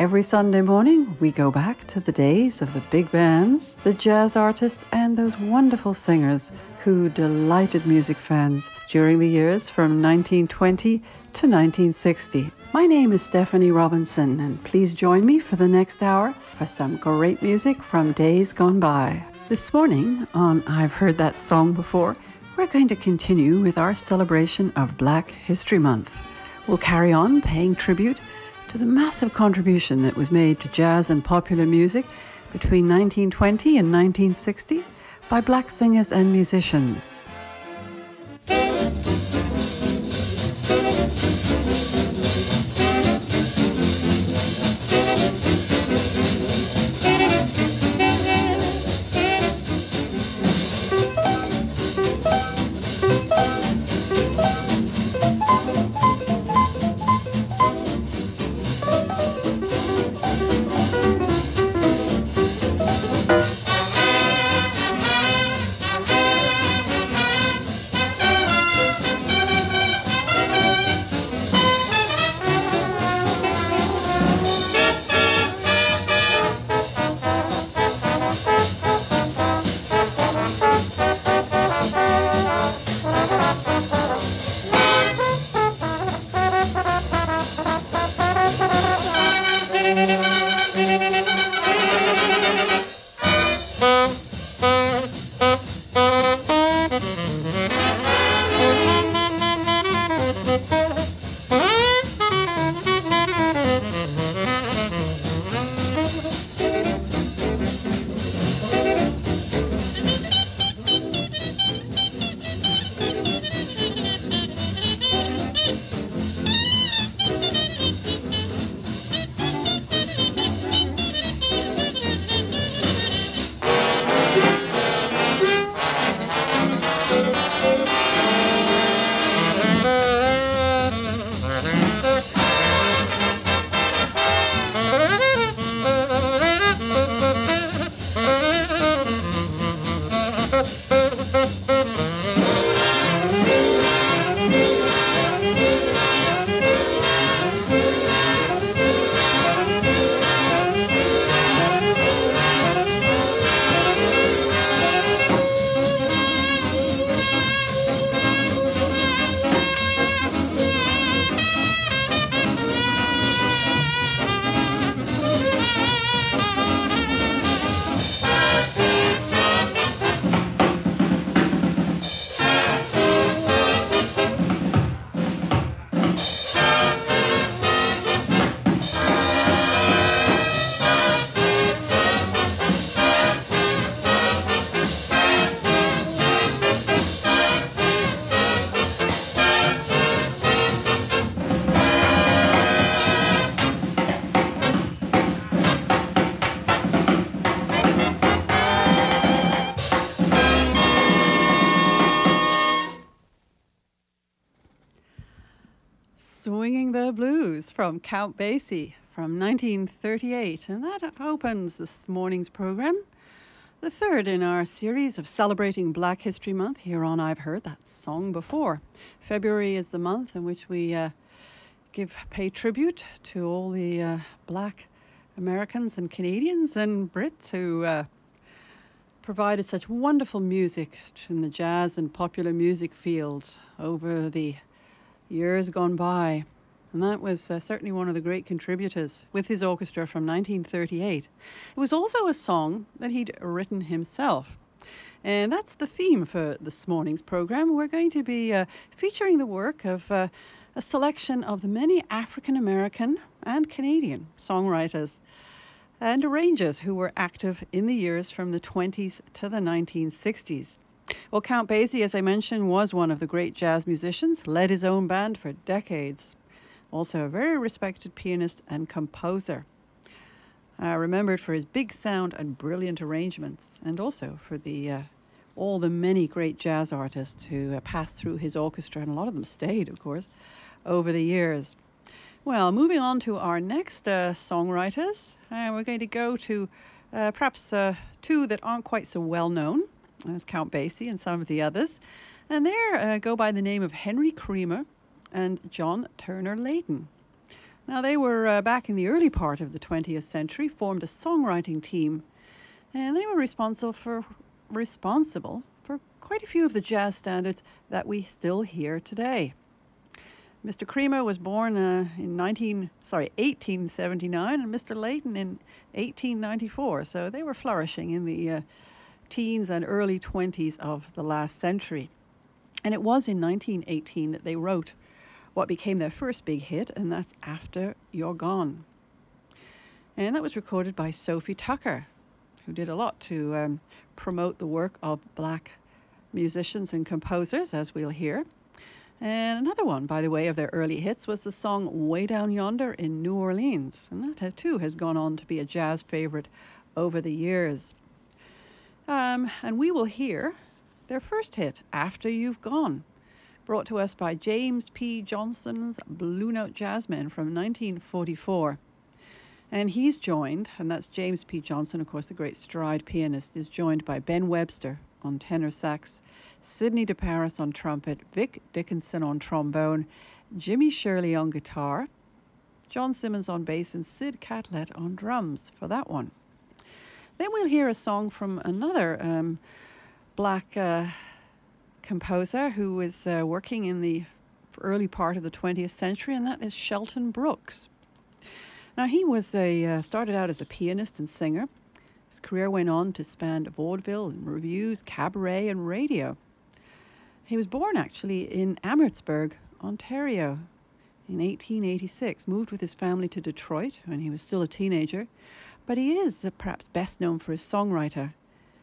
Every Sunday morning, we go back to the days of the big bands, the jazz artists, and those wonderful singers who delighted music fans during the years from 1920 to 1960. My name is Stephanie Robinson, and please join me for the next hour for some great music from days gone by. This morning on I've Heard That Song Before, we're going to continue with our celebration of Black History Month. We'll carry on paying tribute to the massive contribution that was made to jazz and popular music between 1920 and 1960 by black singers and musicians. From Count Basie from 1938, and that opens this morning's program, the third in our series of celebrating Black History Month here on I've Heard That Song Before. February is the month in which we uh, give pay tribute to all the uh, black Americans and Canadians and Brits who uh, provided such wonderful music in the jazz and popular music fields over the years gone by. And that was uh, certainly one of the great contributors with his orchestra from 1938. It was also a song that he'd written himself. And that's the theme for this morning's program. We're going to be uh, featuring the work of uh, a selection of the many African American and Canadian songwriters and arrangers who were active in the years from the 20s to the 1960s. Well, Count Basie, as I mentioned, was one of the great jazz musicians, led his own band for decades also a very respected pianist and composer. uh, remembered for his big sound and brilliant arrangements, and also for the uh, all the many great jazz artists who uh, passed through his orchestra, and a lot of them stayed, of course, over the years. Well, moving on to our next uh, songwriters, uh, we're going to go to uh, perhaps two that aren't quite so well known as Count Basie and some of the others, and they go by the name of Henry Creamer and John Turner Layton. Now, they were uh, back in the early part of the 20th century, formed a songwriting team, and they were responsible for responsible for quite a few of the jazz standards that we still hear today. Mr. Creamer was born uh, in 19, sorry, 1879, and Mr. Layton in 1894. So they were flourishing in the uh, teens and early 20s of the last century. And it was in 1918 that they wrote what became their first big hit, and that's After You're Gone. And that was recorded by Sophie Tucker, who did a lot to um, promote the work of black musicians and composers, as we'll hear. And another one, by the way, of their early hits was the song Way Down Yonder in New Orleans. And that too has gone on to be a jazz favorite over the years. Um, and we will hear their first hit, After You've Gone brought to us by James P. Johnson's Blue Note Jazzmen from 1944. And he's joined, and that's James P. Johnson, of course, the great stride pianist, is joined by Ben Webster on tenor sax, Sidney DeParis on trumpet, Vic Dickenson on trombone, Jimmy Shirley on guitar, John Simmons on bass, and Sid Catlett on drums for that one. Then we'll hear a song from another um, black uh, composer who was uh, working in the early part of the 20th century, and that is Shelton Brooks. Now, he was a uh, started out as a pianist and singer. His career went on to span vaudeville and reviews, cabaret, and radio. He was born actually in Amherstburg, Ontario, in 1886. Moved with his family to Detroit when he was still a teenager, but he is uh, perhaps best known for his songwriter,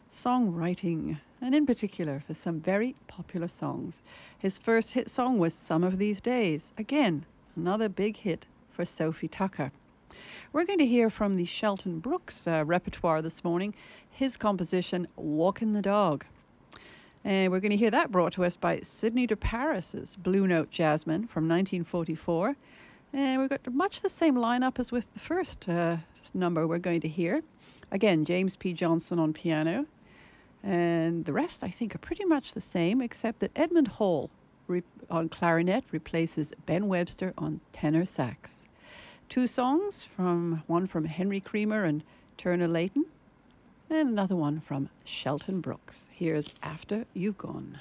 songwriting and in particular for some very popular songs. His first hit song was Some of These Days. Again, another big hit for Sophie Tucker. We're going to hear from the Shelton Brooks uh, repertoire this morning, his composition Walking the Dog. And we're going to hear that brought to us by Sidney DeParis's Blue Note Jazzmen from 1944. And we've got much the same lineup as with the first uh, number we're going to hear. Again, James P. Johnson on piano, and the rest, I think, are pretty much the same, except that Edmond Hall re- on clarinet replaces Ben Webster on tenor sax. Two songs from one from Henry Creamer and Turner Layton, and another one from Shelton Brooks. Here's After You've Gone.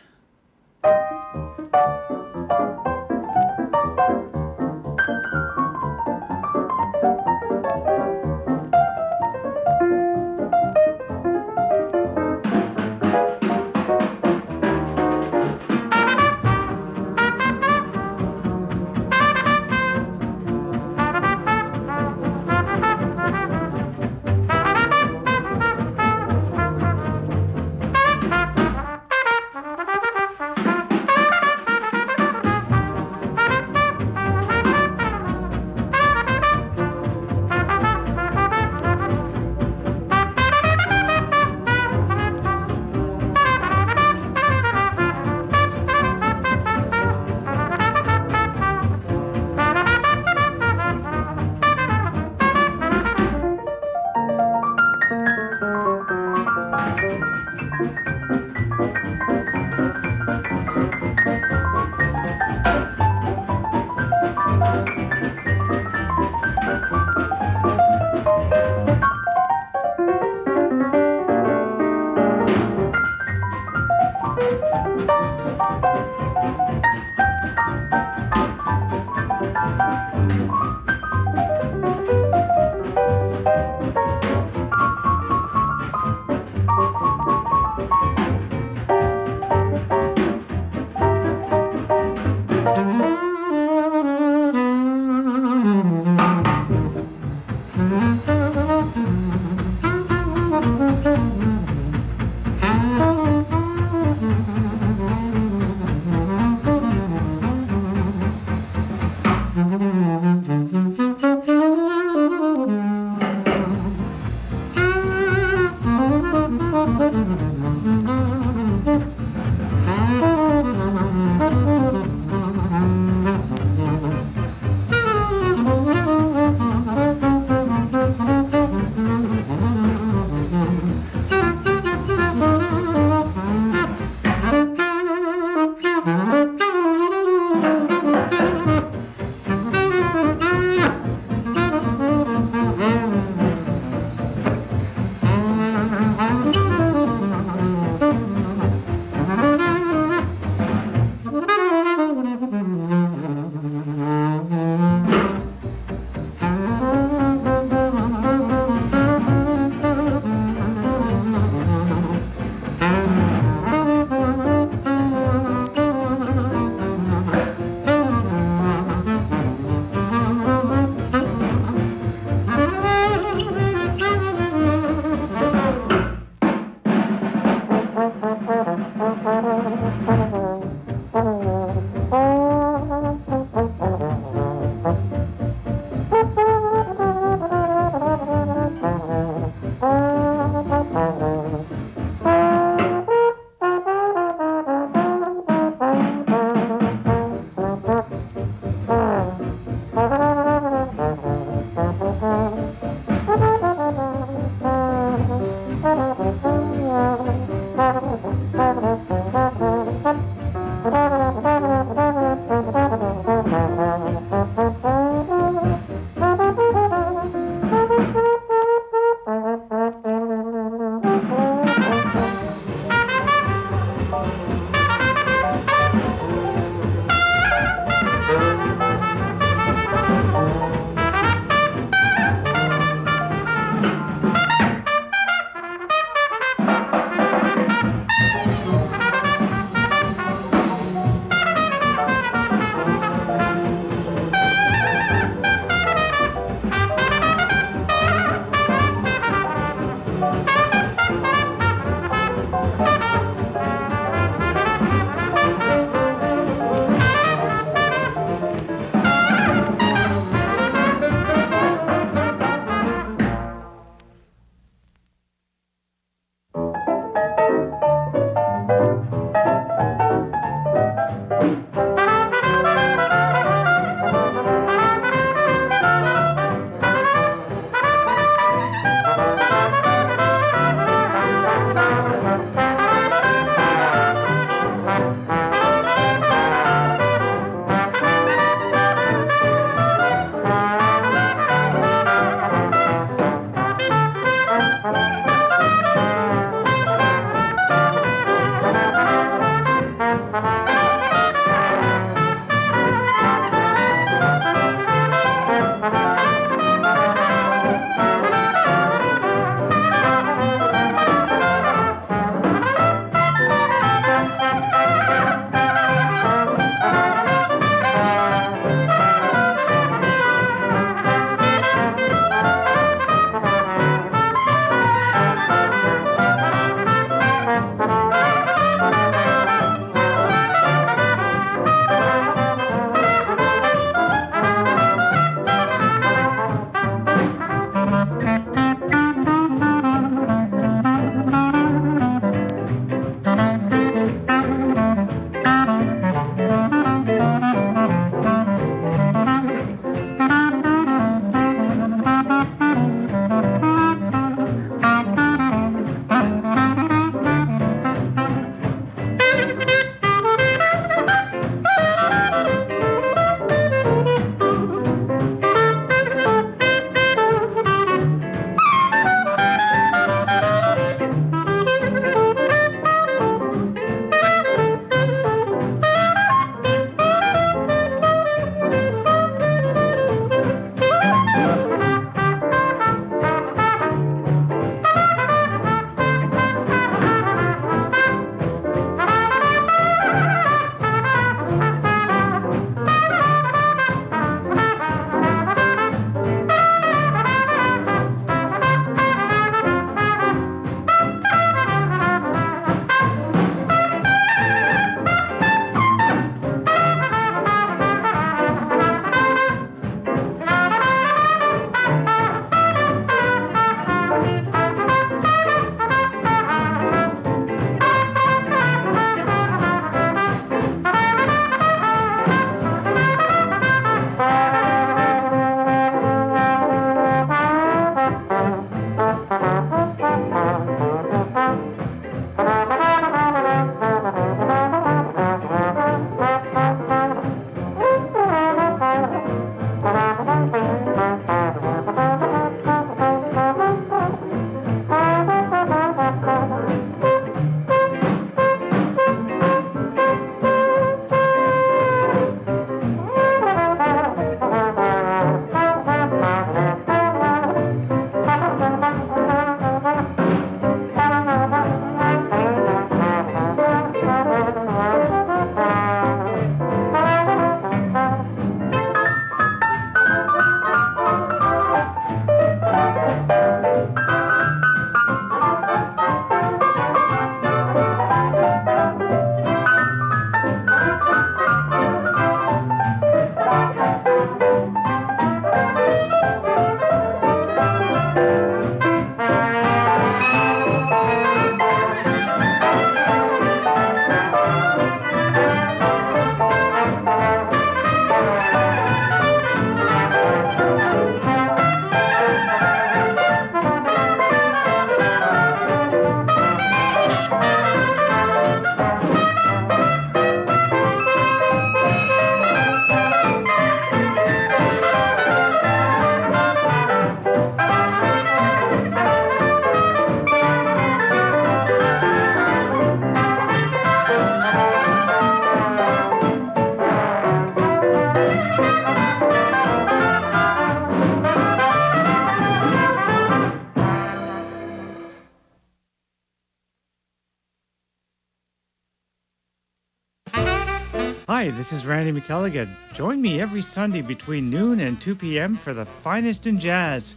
Hi, this is Randy McElligott. Join me every Sunday between noon and 2 p.m. for the finest in jazz.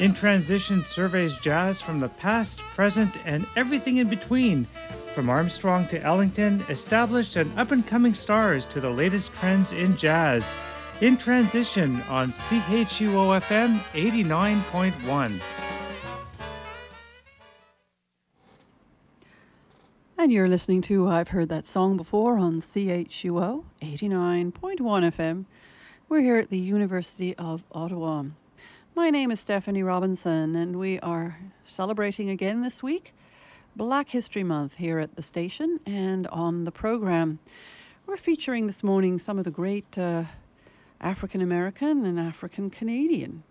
In Transition surveys jazz from the past, present, and everything in between. From Armstrong to Ellington, established and up and coming stars to the latest trends in jazz. In Transition on CHUO FM 89.1. And you're listening to I've Heard That Song Before on CHUO 89.1 FM. We're here at the University of Ottawa. My name is Stephanie Robinson, and we are celebrating again this week Black History Month here at the station and on the program. We're featuring this morning some of the great uh, African American and African Canadian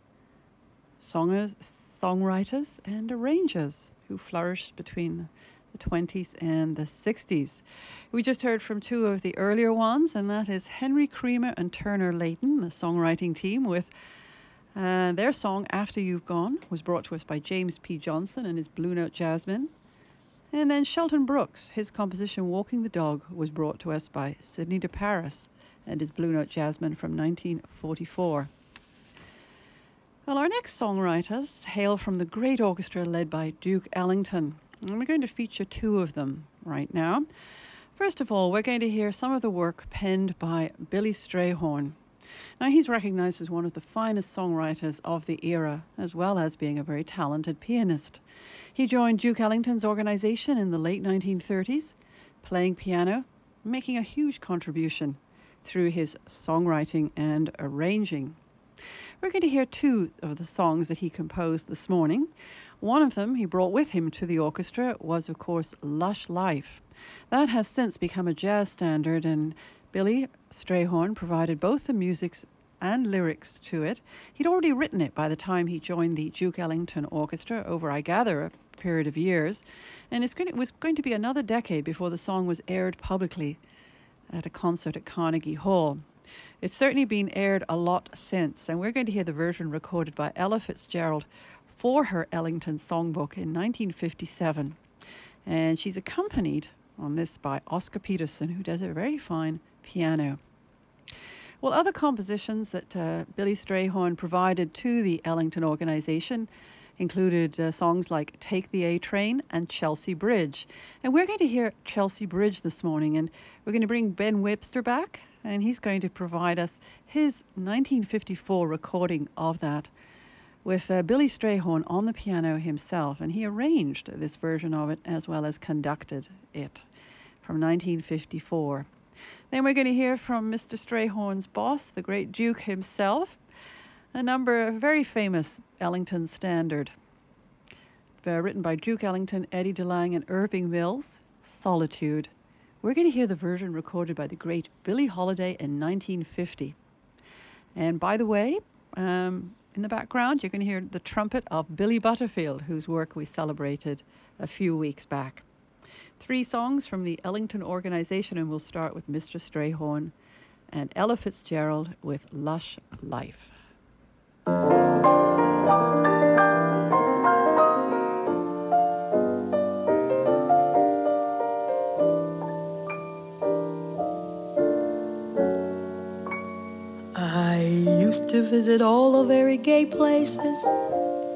songers, songwriters and arrangers who flourished between the 20s and the 60s. We just heard from two of the earlier ones, and that is Henry Creamer and Turner Layton, the songwriting team, with uh, their song After You've Gone was brought to us by James P. Johnson and his Blue Note Jazzmen. And then Shelton Brooks, his composition Walking the Dog was brought to us by Sidney DeParis and his Blue Note Jazzmen from 1944. Well, our next songwriters hail from the great orchestra led by Duke Ellington. And we're going to feature two of them right now. First of all, we're going to hear some of the work penned by Billy Strayhorn. Now, he's recognized as one of the finest songwriters of the era, as well as being a very talented pianist. He joined Duke Ellington's organization in the late 1930s, playing piano, making a huge contribution through his songwriting and arranging. We're going to hear two of the songs that he composed this morning. One of them he brought with him to the orchestra was, of course, Lush Life. That has since become a jazz standard, and Billy Strayhorn provided both the music and lyrics to it. He'd already written it by the time he joined the Duke Ellington Orchestra over, I gather, a period of years. And going to, it was going to be another decade before the song was aired publicly at a concert at Carnegie Hall. It's certainly been aired a lot since, and we're going to hear the version recorded by Ella Fitzgerald for her Ellington songbook in 1957. And she's accompanied on this by Oscar Peterson, who does a very fine piano. Well, other compositions that uh, Billy Strayhorn provided to the Ellington organization included uh, songs like Take the A Train and Chelsea Bridge. And we're going to hear Chelsea Bridge this morning, and we're going to bring Ben Webster back, and he's going to provide us his 1954 recording of that with uh, Billy Strayhorn on the piano himself, and he arranged this version of it as well as conducted it from 1954. Then we're going to hear from Mr. Strayhorn's boss, the great Duke himself, a number of very famous Ellington standard, uh, written by Duke Ellington, Eddie DeLange, and Irving Mills, Solitude. We're going to hear the version recorded by the great Billie Holiday in 1950. And by the way, um, in the background, you're going to hear the trumpet of Billy Butterfield, whose work we celebrated a few weeks back. Three songs from the Ellington organization, and we'll start with Mr. Strayhorn and Ella Fitzgerald with Lush Life. Visit all the very gay places,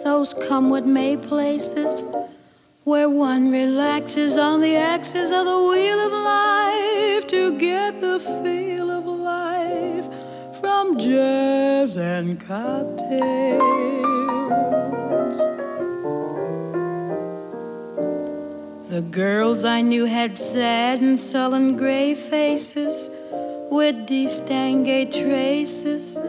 those come what may places, where one relaxes on the axis of the wheel of life to get the feel of life from jazz and cocktails. The girls I knew had sad and sullen gray faces with distingué traces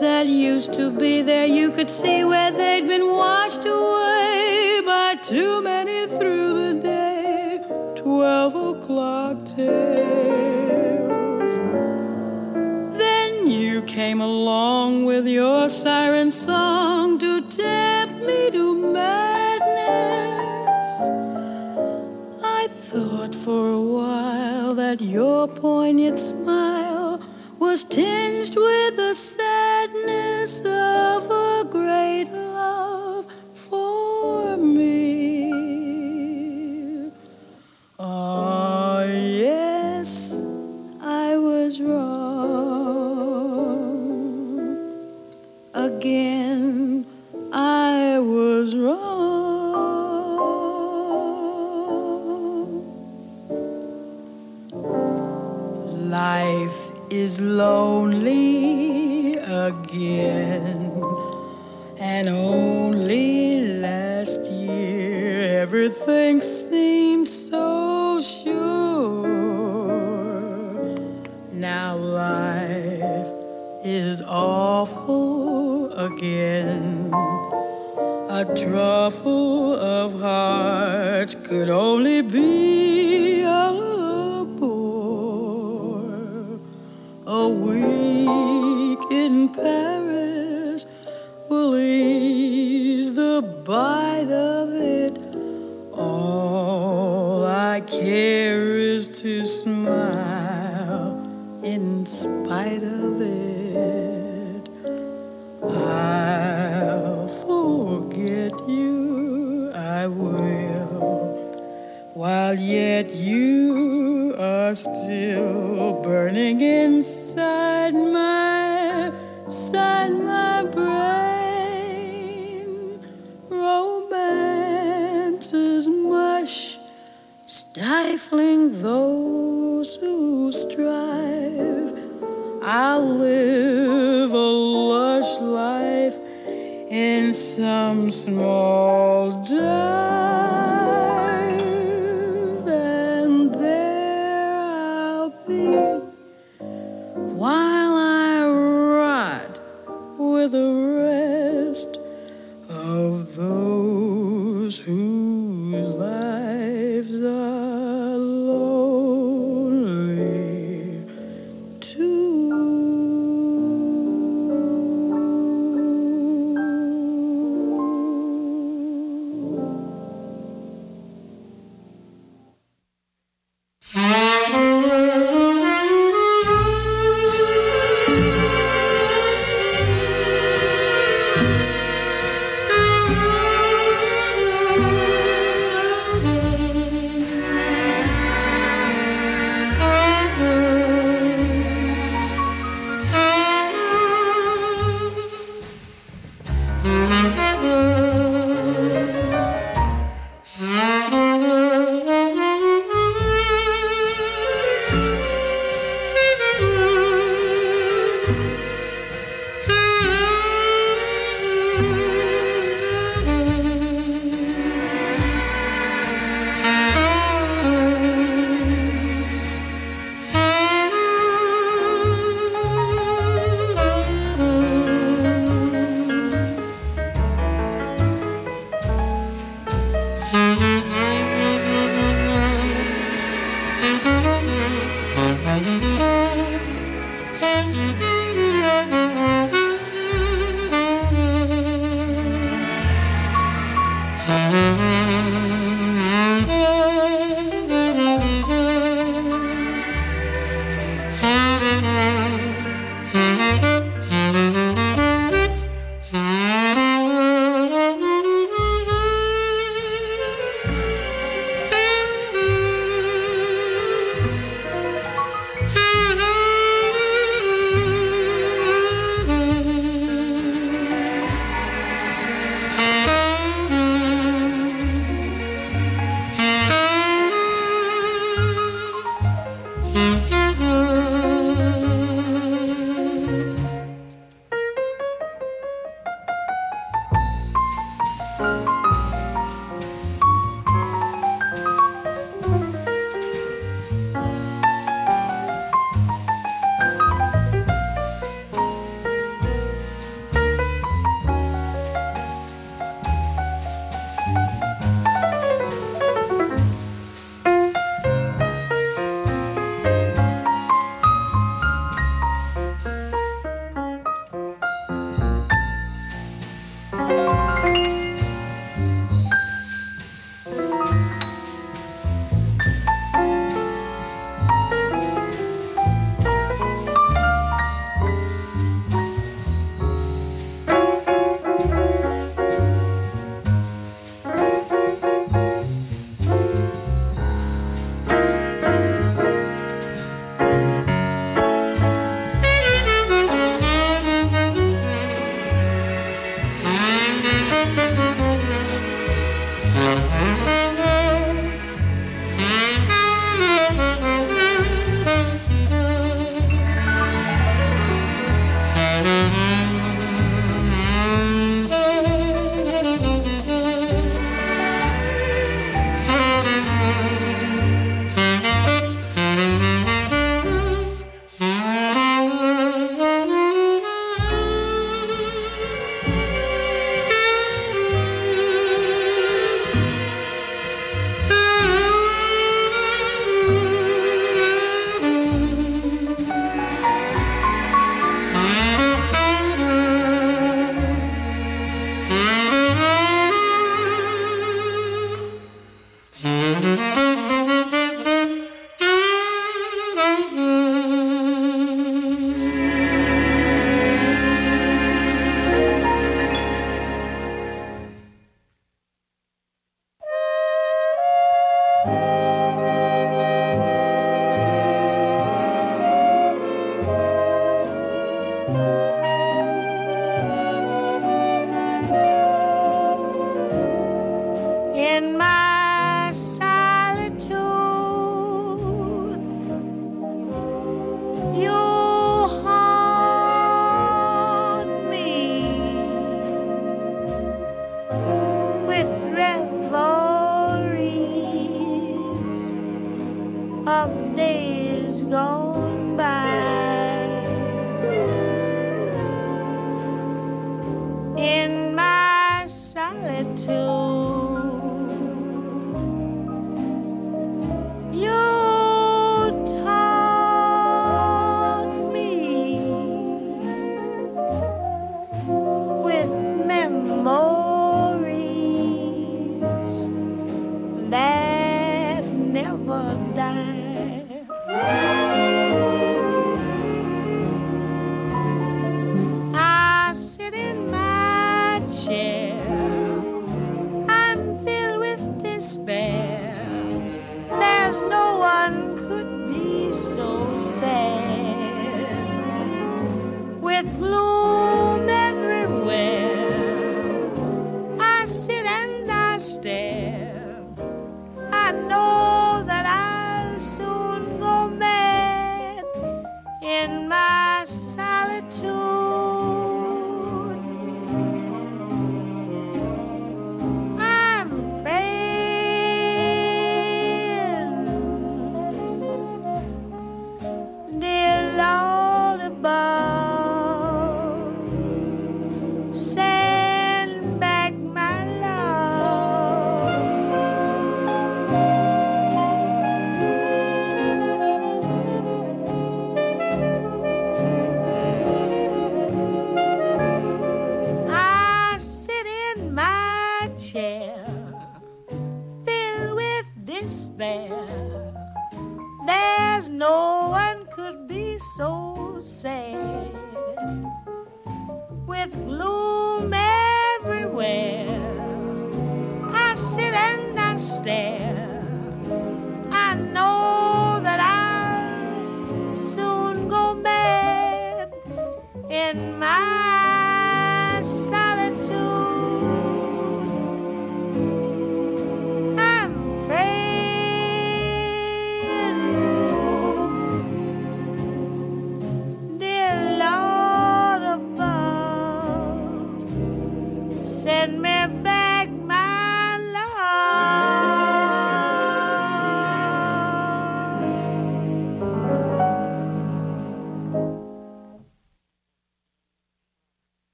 that used to be there. You could see where they'd been washed away by too many through the day. Twelve o'clock tales. Then you came along with your siren song to tempt me to madness. I thought for a while that your poignant smile was tinged with the sadness of a is lonely again. And only last year everything seemed so sure. Now life is awful again. A truffle of hearts could only be Paris will ease the bite of it. All I care is to smile in spite of it. I'll forget you, I will, while yet you are still burning inside stifling those who strive. I'll live a lush life in some small dive,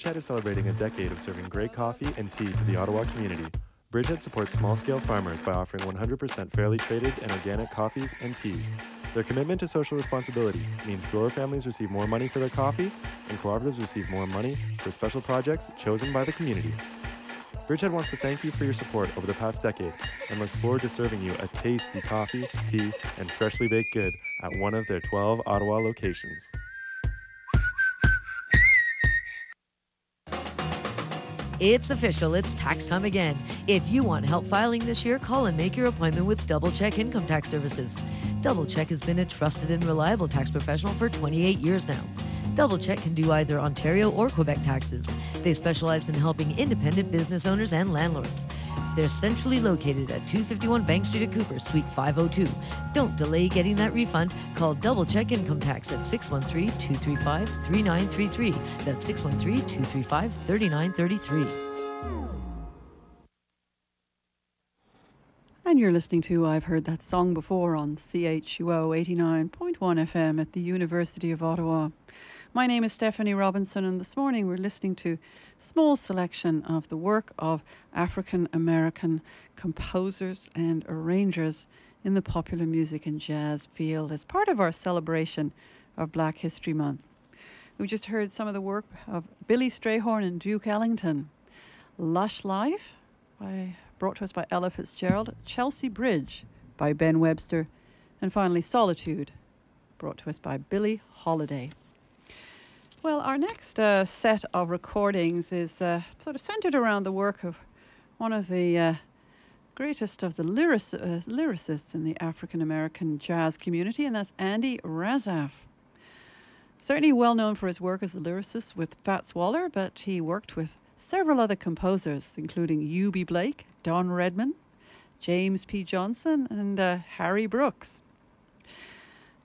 Bridgehead is celebrating a decade of serving great coffee and tea to the Ottawa community. Bridgehead supports small scale farmers by offering 100% fairly traded and organic coffees and teas. Their commitment to social responsibility means grower families receive more money for their coffee, and cooperatives receive more money for special projects chosen by the community. Bridgehead wants to thank you for your support over the past decade and looks forward to serving you a tasty coffee, tea, and freshly baked good at one of their 12 Ottawa locations. It's official, it's tax time again. If you want help filing this year, call and make your appointment with Double Check Income Tax Services. Double Check has been a trusted and reliable tax professional for 28 years now. Double Check can do either Ontario or Quebec taxes. They specialize in helping independent business owners and landlords. They're centrally located at 251 Bank Street at Cooper, Suite 502. Don't delay getting that refund. Call Double Check Income Tax at 613 235 3933. That's 613 235 3933. And you're listening to I've Heard That Song Before on CHUO 89.1 FM at the University of Ottawa. My name is Stephanie Robinson, and this morning we're listening to a small selection of the work of African American composers and arrangers in the popular music and jazz field as part of our celebration of Black History Month. We just heard some of the work of Billy Strayhorn and Duke Ellington. Lush Life by brought to us by Ella Fitzgerald, Chelsea Bridge by Ben Webster, and finally Solitude, brought to us by Billie Holiday. Well, our next uh, set of recordings is uh, sort of centered around the work of one of the uh, greatest of the lyric- uh, lyricists in the African American jazz community, and that's Andy Razaf. Certainly well known for his work as a lyricist with Fats Waller, but he worked with several other composers, including Eubie Blake, Don Redman, James P. Johnson, and uh, Harry Brooks.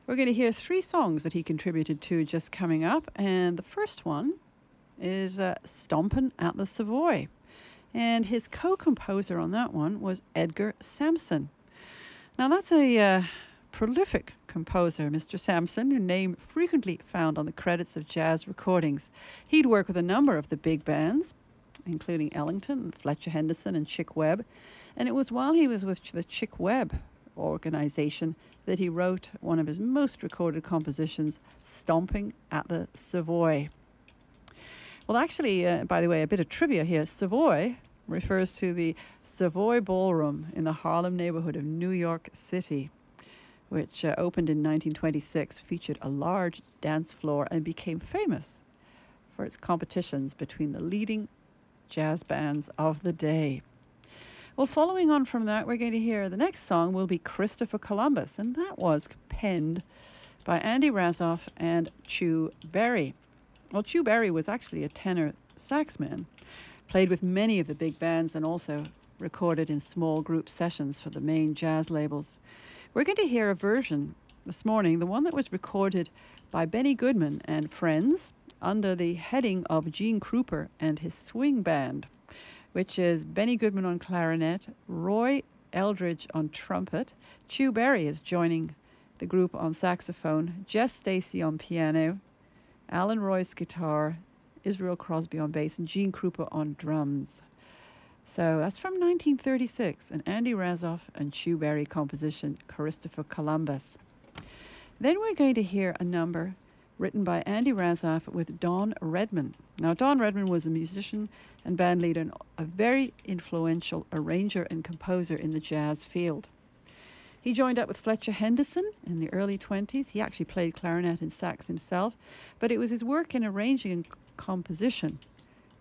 We're going to hear three songs that he contributed to just coming up, and the first one is uh, Stompin' at the Savoy. And his co composer on that one was Edgar Sampson. Now, that's a uh, prolific composer, Mr. Sampson, a name frequently found on the credits of jazz recordings. He'd work with a number of the big bands, including Ellington, Fletcher Henderson, and Chick Webb. And it was while he was with the Chick Webb organization that he wrote one of his most recorded compositions, Stomping at the Savoy. Well, actually, uh, by the way, a bit of trivia here Savoy refers to the Savoy Ballroom in the Harlem neighborhood of New York City, which uh, opened in 1926, featured a large dance floor, and became famous for its competitions between the leading jazz bands of the day. Well, following on from that, we're going to hear the next song will be Christopher Columbus, and that was penned by Andy Razaf and Chu Berry. Well, Chu Berry was actually a tenor saxman, played with many of the big bands, and also recorded in small group sessions for the main jazz labels. We're going to hear a version this morning, the one that was recorded by Benny Goodman and friends under the heading of Gene Krupa and his swing band which is Benny Goodman on clarinet, Roy Eldridge on trumpet, Chu Berry is joining the group on saxophone, Jess Stacy on piano, Allan Reuss guitar, Israel Crosby on bass, and Gene Krupa on drums. So that's from 1936, an Andy Razaf and Chu Berry composition, Christopher Columbus. Then we're going to hear a number written by Andy Razaf with Don Redman. Now, Don Redman was a musician and band leader and a very influential arranger and composer in the jazz field. He joined up with Fletcher Henderson in the early 20s. He actually played clarinet and sax himself, but it was his work in arranging and composition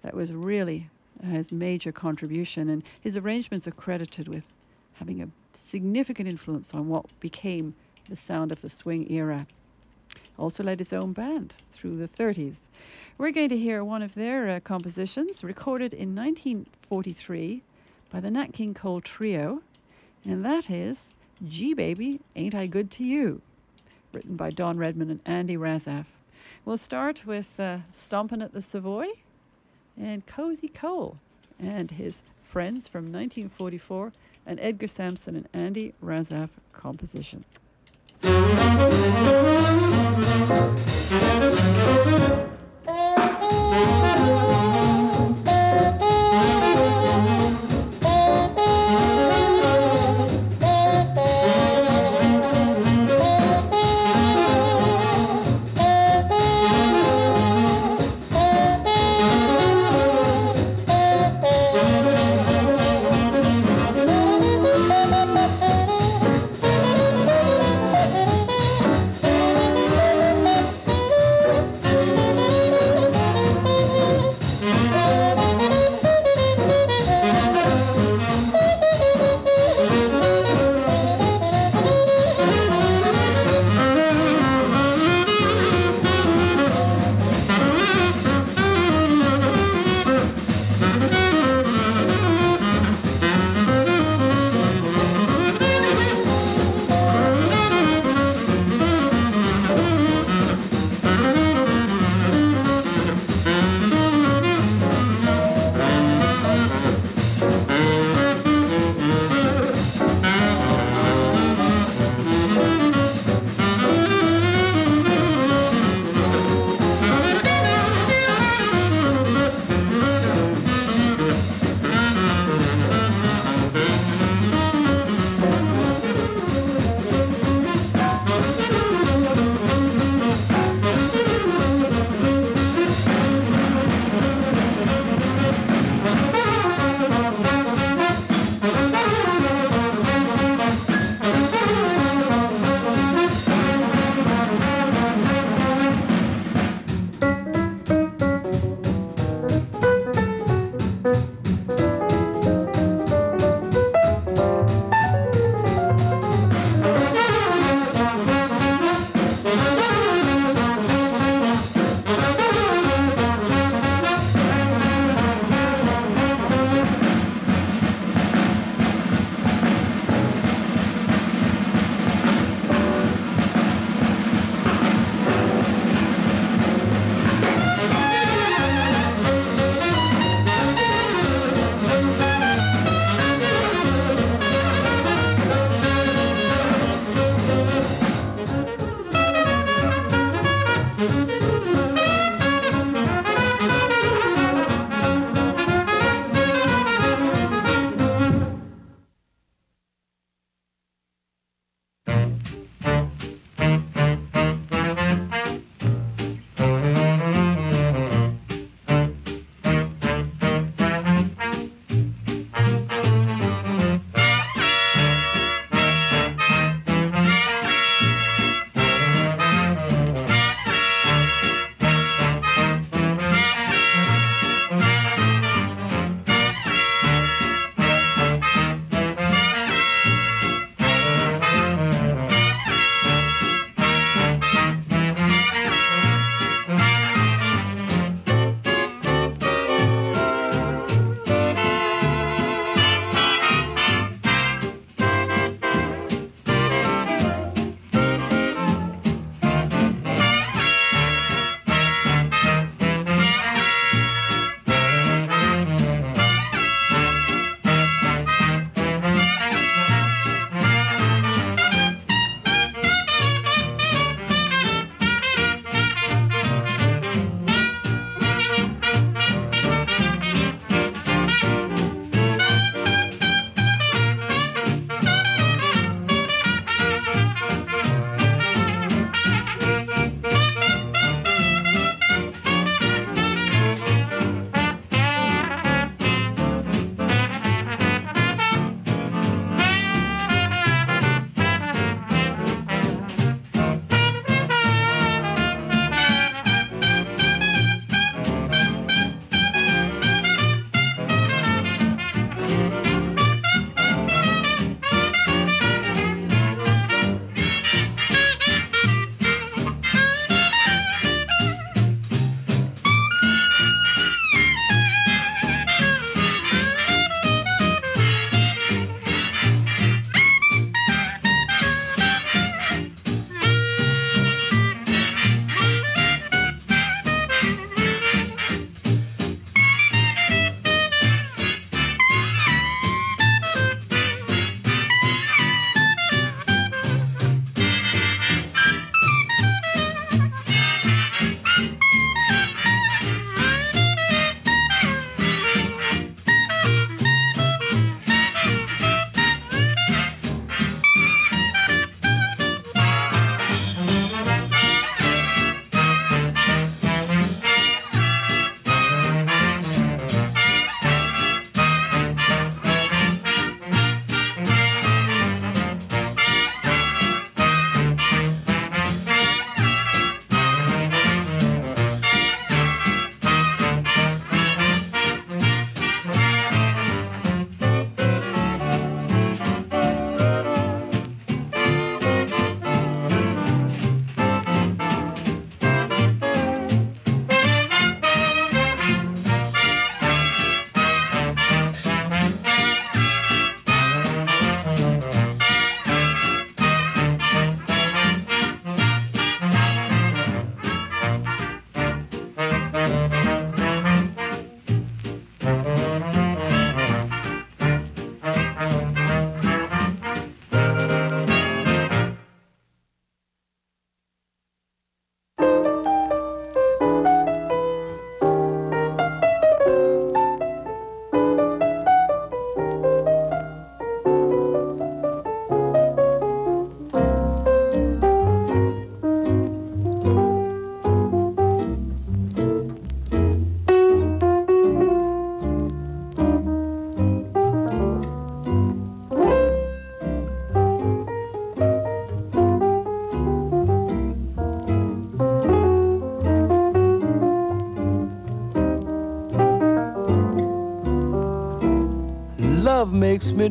that was really his major contribution. And his arrangements are credited with having a significant influence on what became the sound of the swing era also led his own band through the 30s. We're going to hear one of their uh, compositions recorded in 1943 by the Nat King Cole Trio, and that is Gee Baby, Ain't I Good to You, written by Don Redman and Andy Razaf. We'll start with uh, Stompin' at the Savoy and Cozy Cole and his friends from 1944, an Edgar Sampson and Andy Razaf composition. Love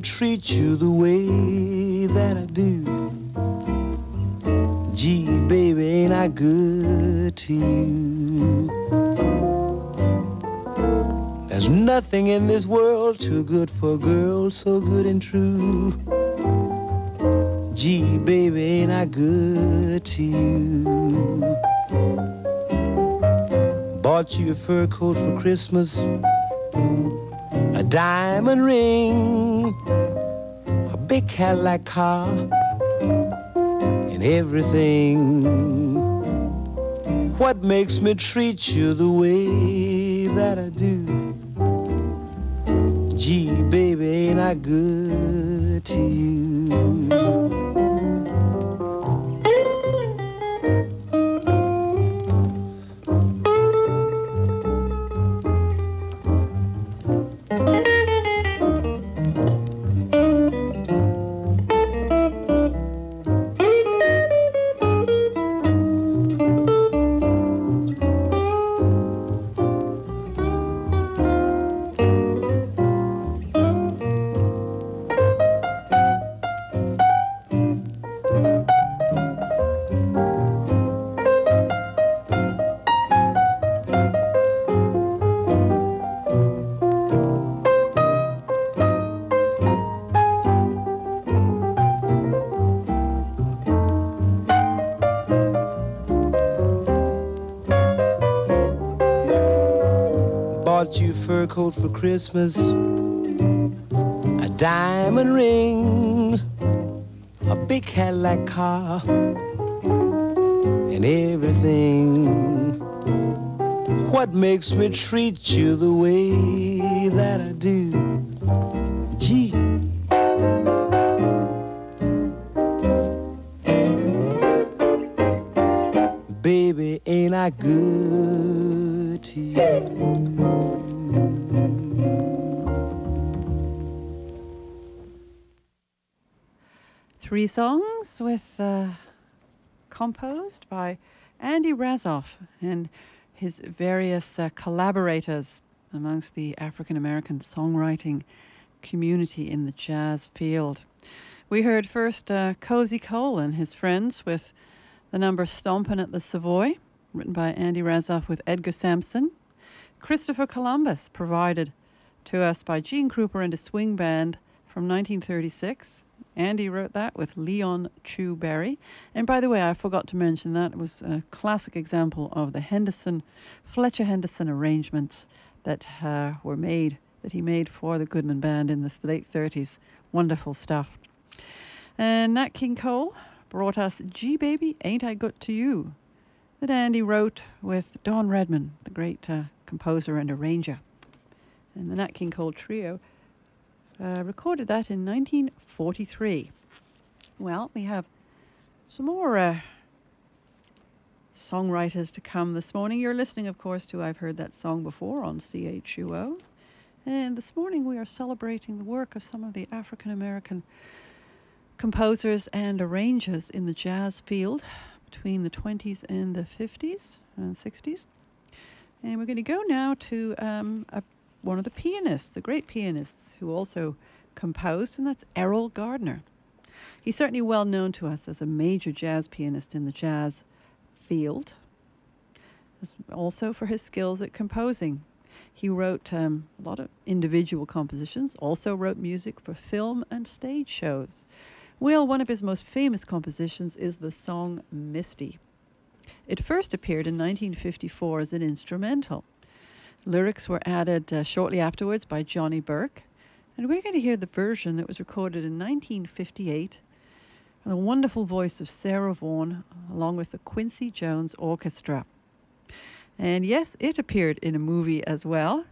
treat you the way that I do. Gee, baby, ain't I good to you? There's nothing in this world too good for a girl so good and true. Gee, baby, ain't I good to you? Bought you a fur coat for Christmas, a diamond ring, big Cadillac car, and everything. What makes me treat you the way that I do? Gee, baby, ain't I good to you? Coat for Christmas, a diamond ring, a big Cadillac car, and everything. What makes me treat you the way that I do? Songs with uh, composed by Andy Razaf and his various uh, collaborators amongst the African American songwriting community in the jazz field. We heard first uh, Cozy Cole and his friends with the number Stompin' at the Savoy, written by Andy Razaf with Edgar Sampson. Christopher Columbus, provided to us by Gene Krupa and a swing band from 1936. Andy wrote that with Leon Chu Berry. And by the way, I forgot to mention that it was a classic example of the Henderson, Fletcher Henderson arrangements that uh, were made, that he made for the Goodman Band in the late 30s. Wonderful stuff. And Nat King Cole brought us Gee Baby, Ain't I Good to You, that Andy wrote with Don Redman, the great uh, composer and arranger. And the Nat King Cole Trio uh, recorded that in 1943. Well, we have some more uh, songwriters to come this morning. You're listening, of course, to I've Heard That Song Before on CHUO. And this morning we are celebrating the work of some of the African American composers and arrangers in the jazz field between the 20s and the 50s and 60s. And we're going to go now to um, a one of the pianists, the great pianists who also composed, and that's Erroll Garner. He's certainly well known to us as a major jazz pianist in the jazz field, also for his skills at composing. He wrote um, a lot of individual compositions, also wrote music for film and stage shows. Well, one of his most famous compositions is the song Misty. It first appeared in 1954 as an instrumental. Lyrics were added uh, shortly afterwards by Johnny Burke. And we're going to hear the version that was recorded in 1958 the wonderful voice of Sarah Vaughan, along with the Quincy Jones Orchestra. And yes, it appeared in a movie as well.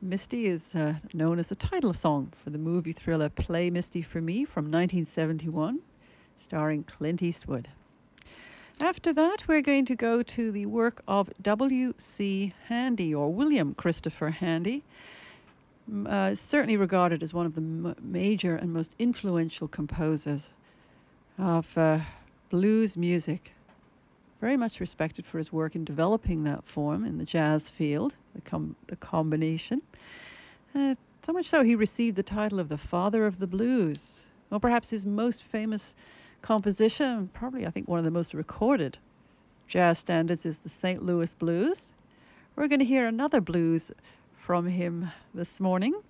Misty is uh, known as a title song for the movie thriller Play Misty for Me from 1971, starring Clint Eastwood. After that, we're going to go to the work of W.C. Handy, or William Christopher Handy, uh, certainly regarded as one of the m- major and most influential composers of uh, blues music. Very much respected for his work in developing that form in the jazz field, the, com- the combination. Uh, So much so, he received the title of the Father of the Blues. Well, perhaps his most famous composition, probably I think one of the most recorded jazz standards, is the St. Louis Blues. We're going to hear another blues from him this morning. And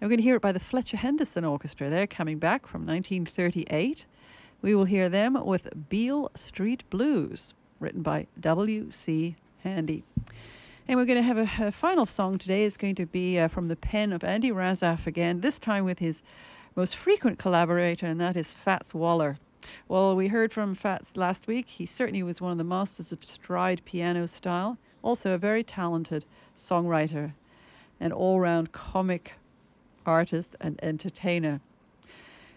we're going to hear it by the Fletcher Henderson Orchestra. They're coming back from 1938. We will hear them with Beale Street Blues, written by W.C. Handy. And we're going to have a, a, final song today. is going to be uh, from the pen of Andy Razaf again, this time with his most frequent collaborator, and that is Fats Waller. Well, we heard from Fats last week. He certainly was one of the masters of stride piano style, also a very talented songwriter, an all round comic artist and entertainer.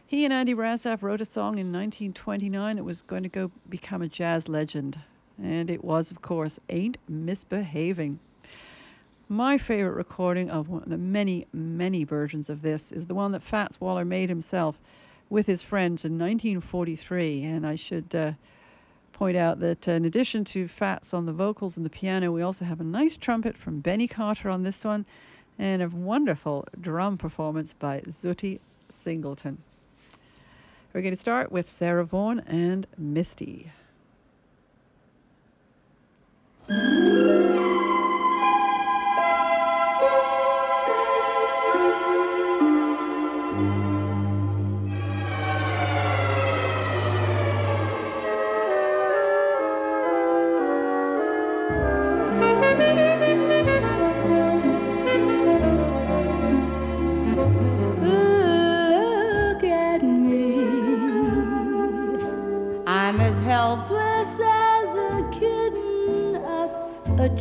He and Andy Razaf wrote a song in 1929. It was going to go become a jazz legend. And it was, of course, Ain't Misbehaving. My favorite recording of one of the many, many versions of this is the one that Fats Waller made himself with his friends in 1943. And I should uh, point out that uh, in addition to Fats on the vocals and the piano, we also have a nice trumpet from Benny Carter on this one and a wonderful drum performance by Zutty Singleton. We're going to start with Sarah Vaughan and Misty.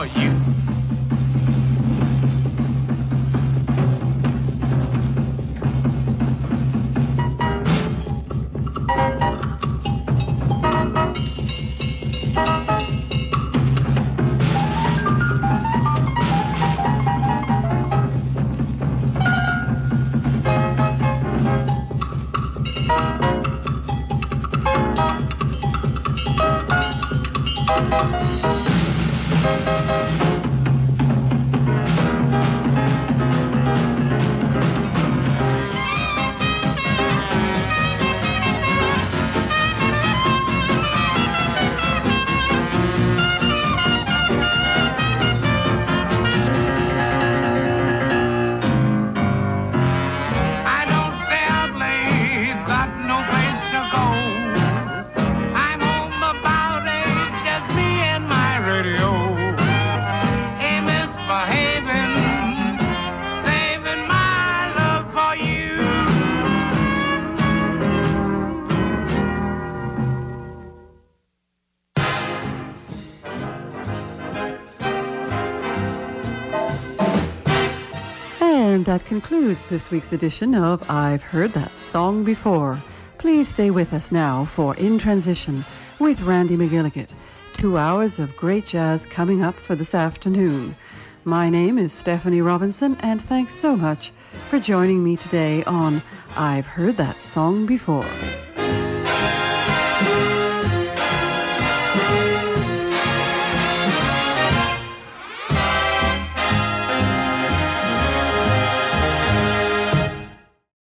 are you? concludes this week's edition of I've Heard That Song Before. Please stay with us now for In Transition with Randy McGilligott. Two hours of great jazz coming up for this afternoon. My name is Stephanie Robinson, and thanks so much for joining me today on I've Heard That Song Before.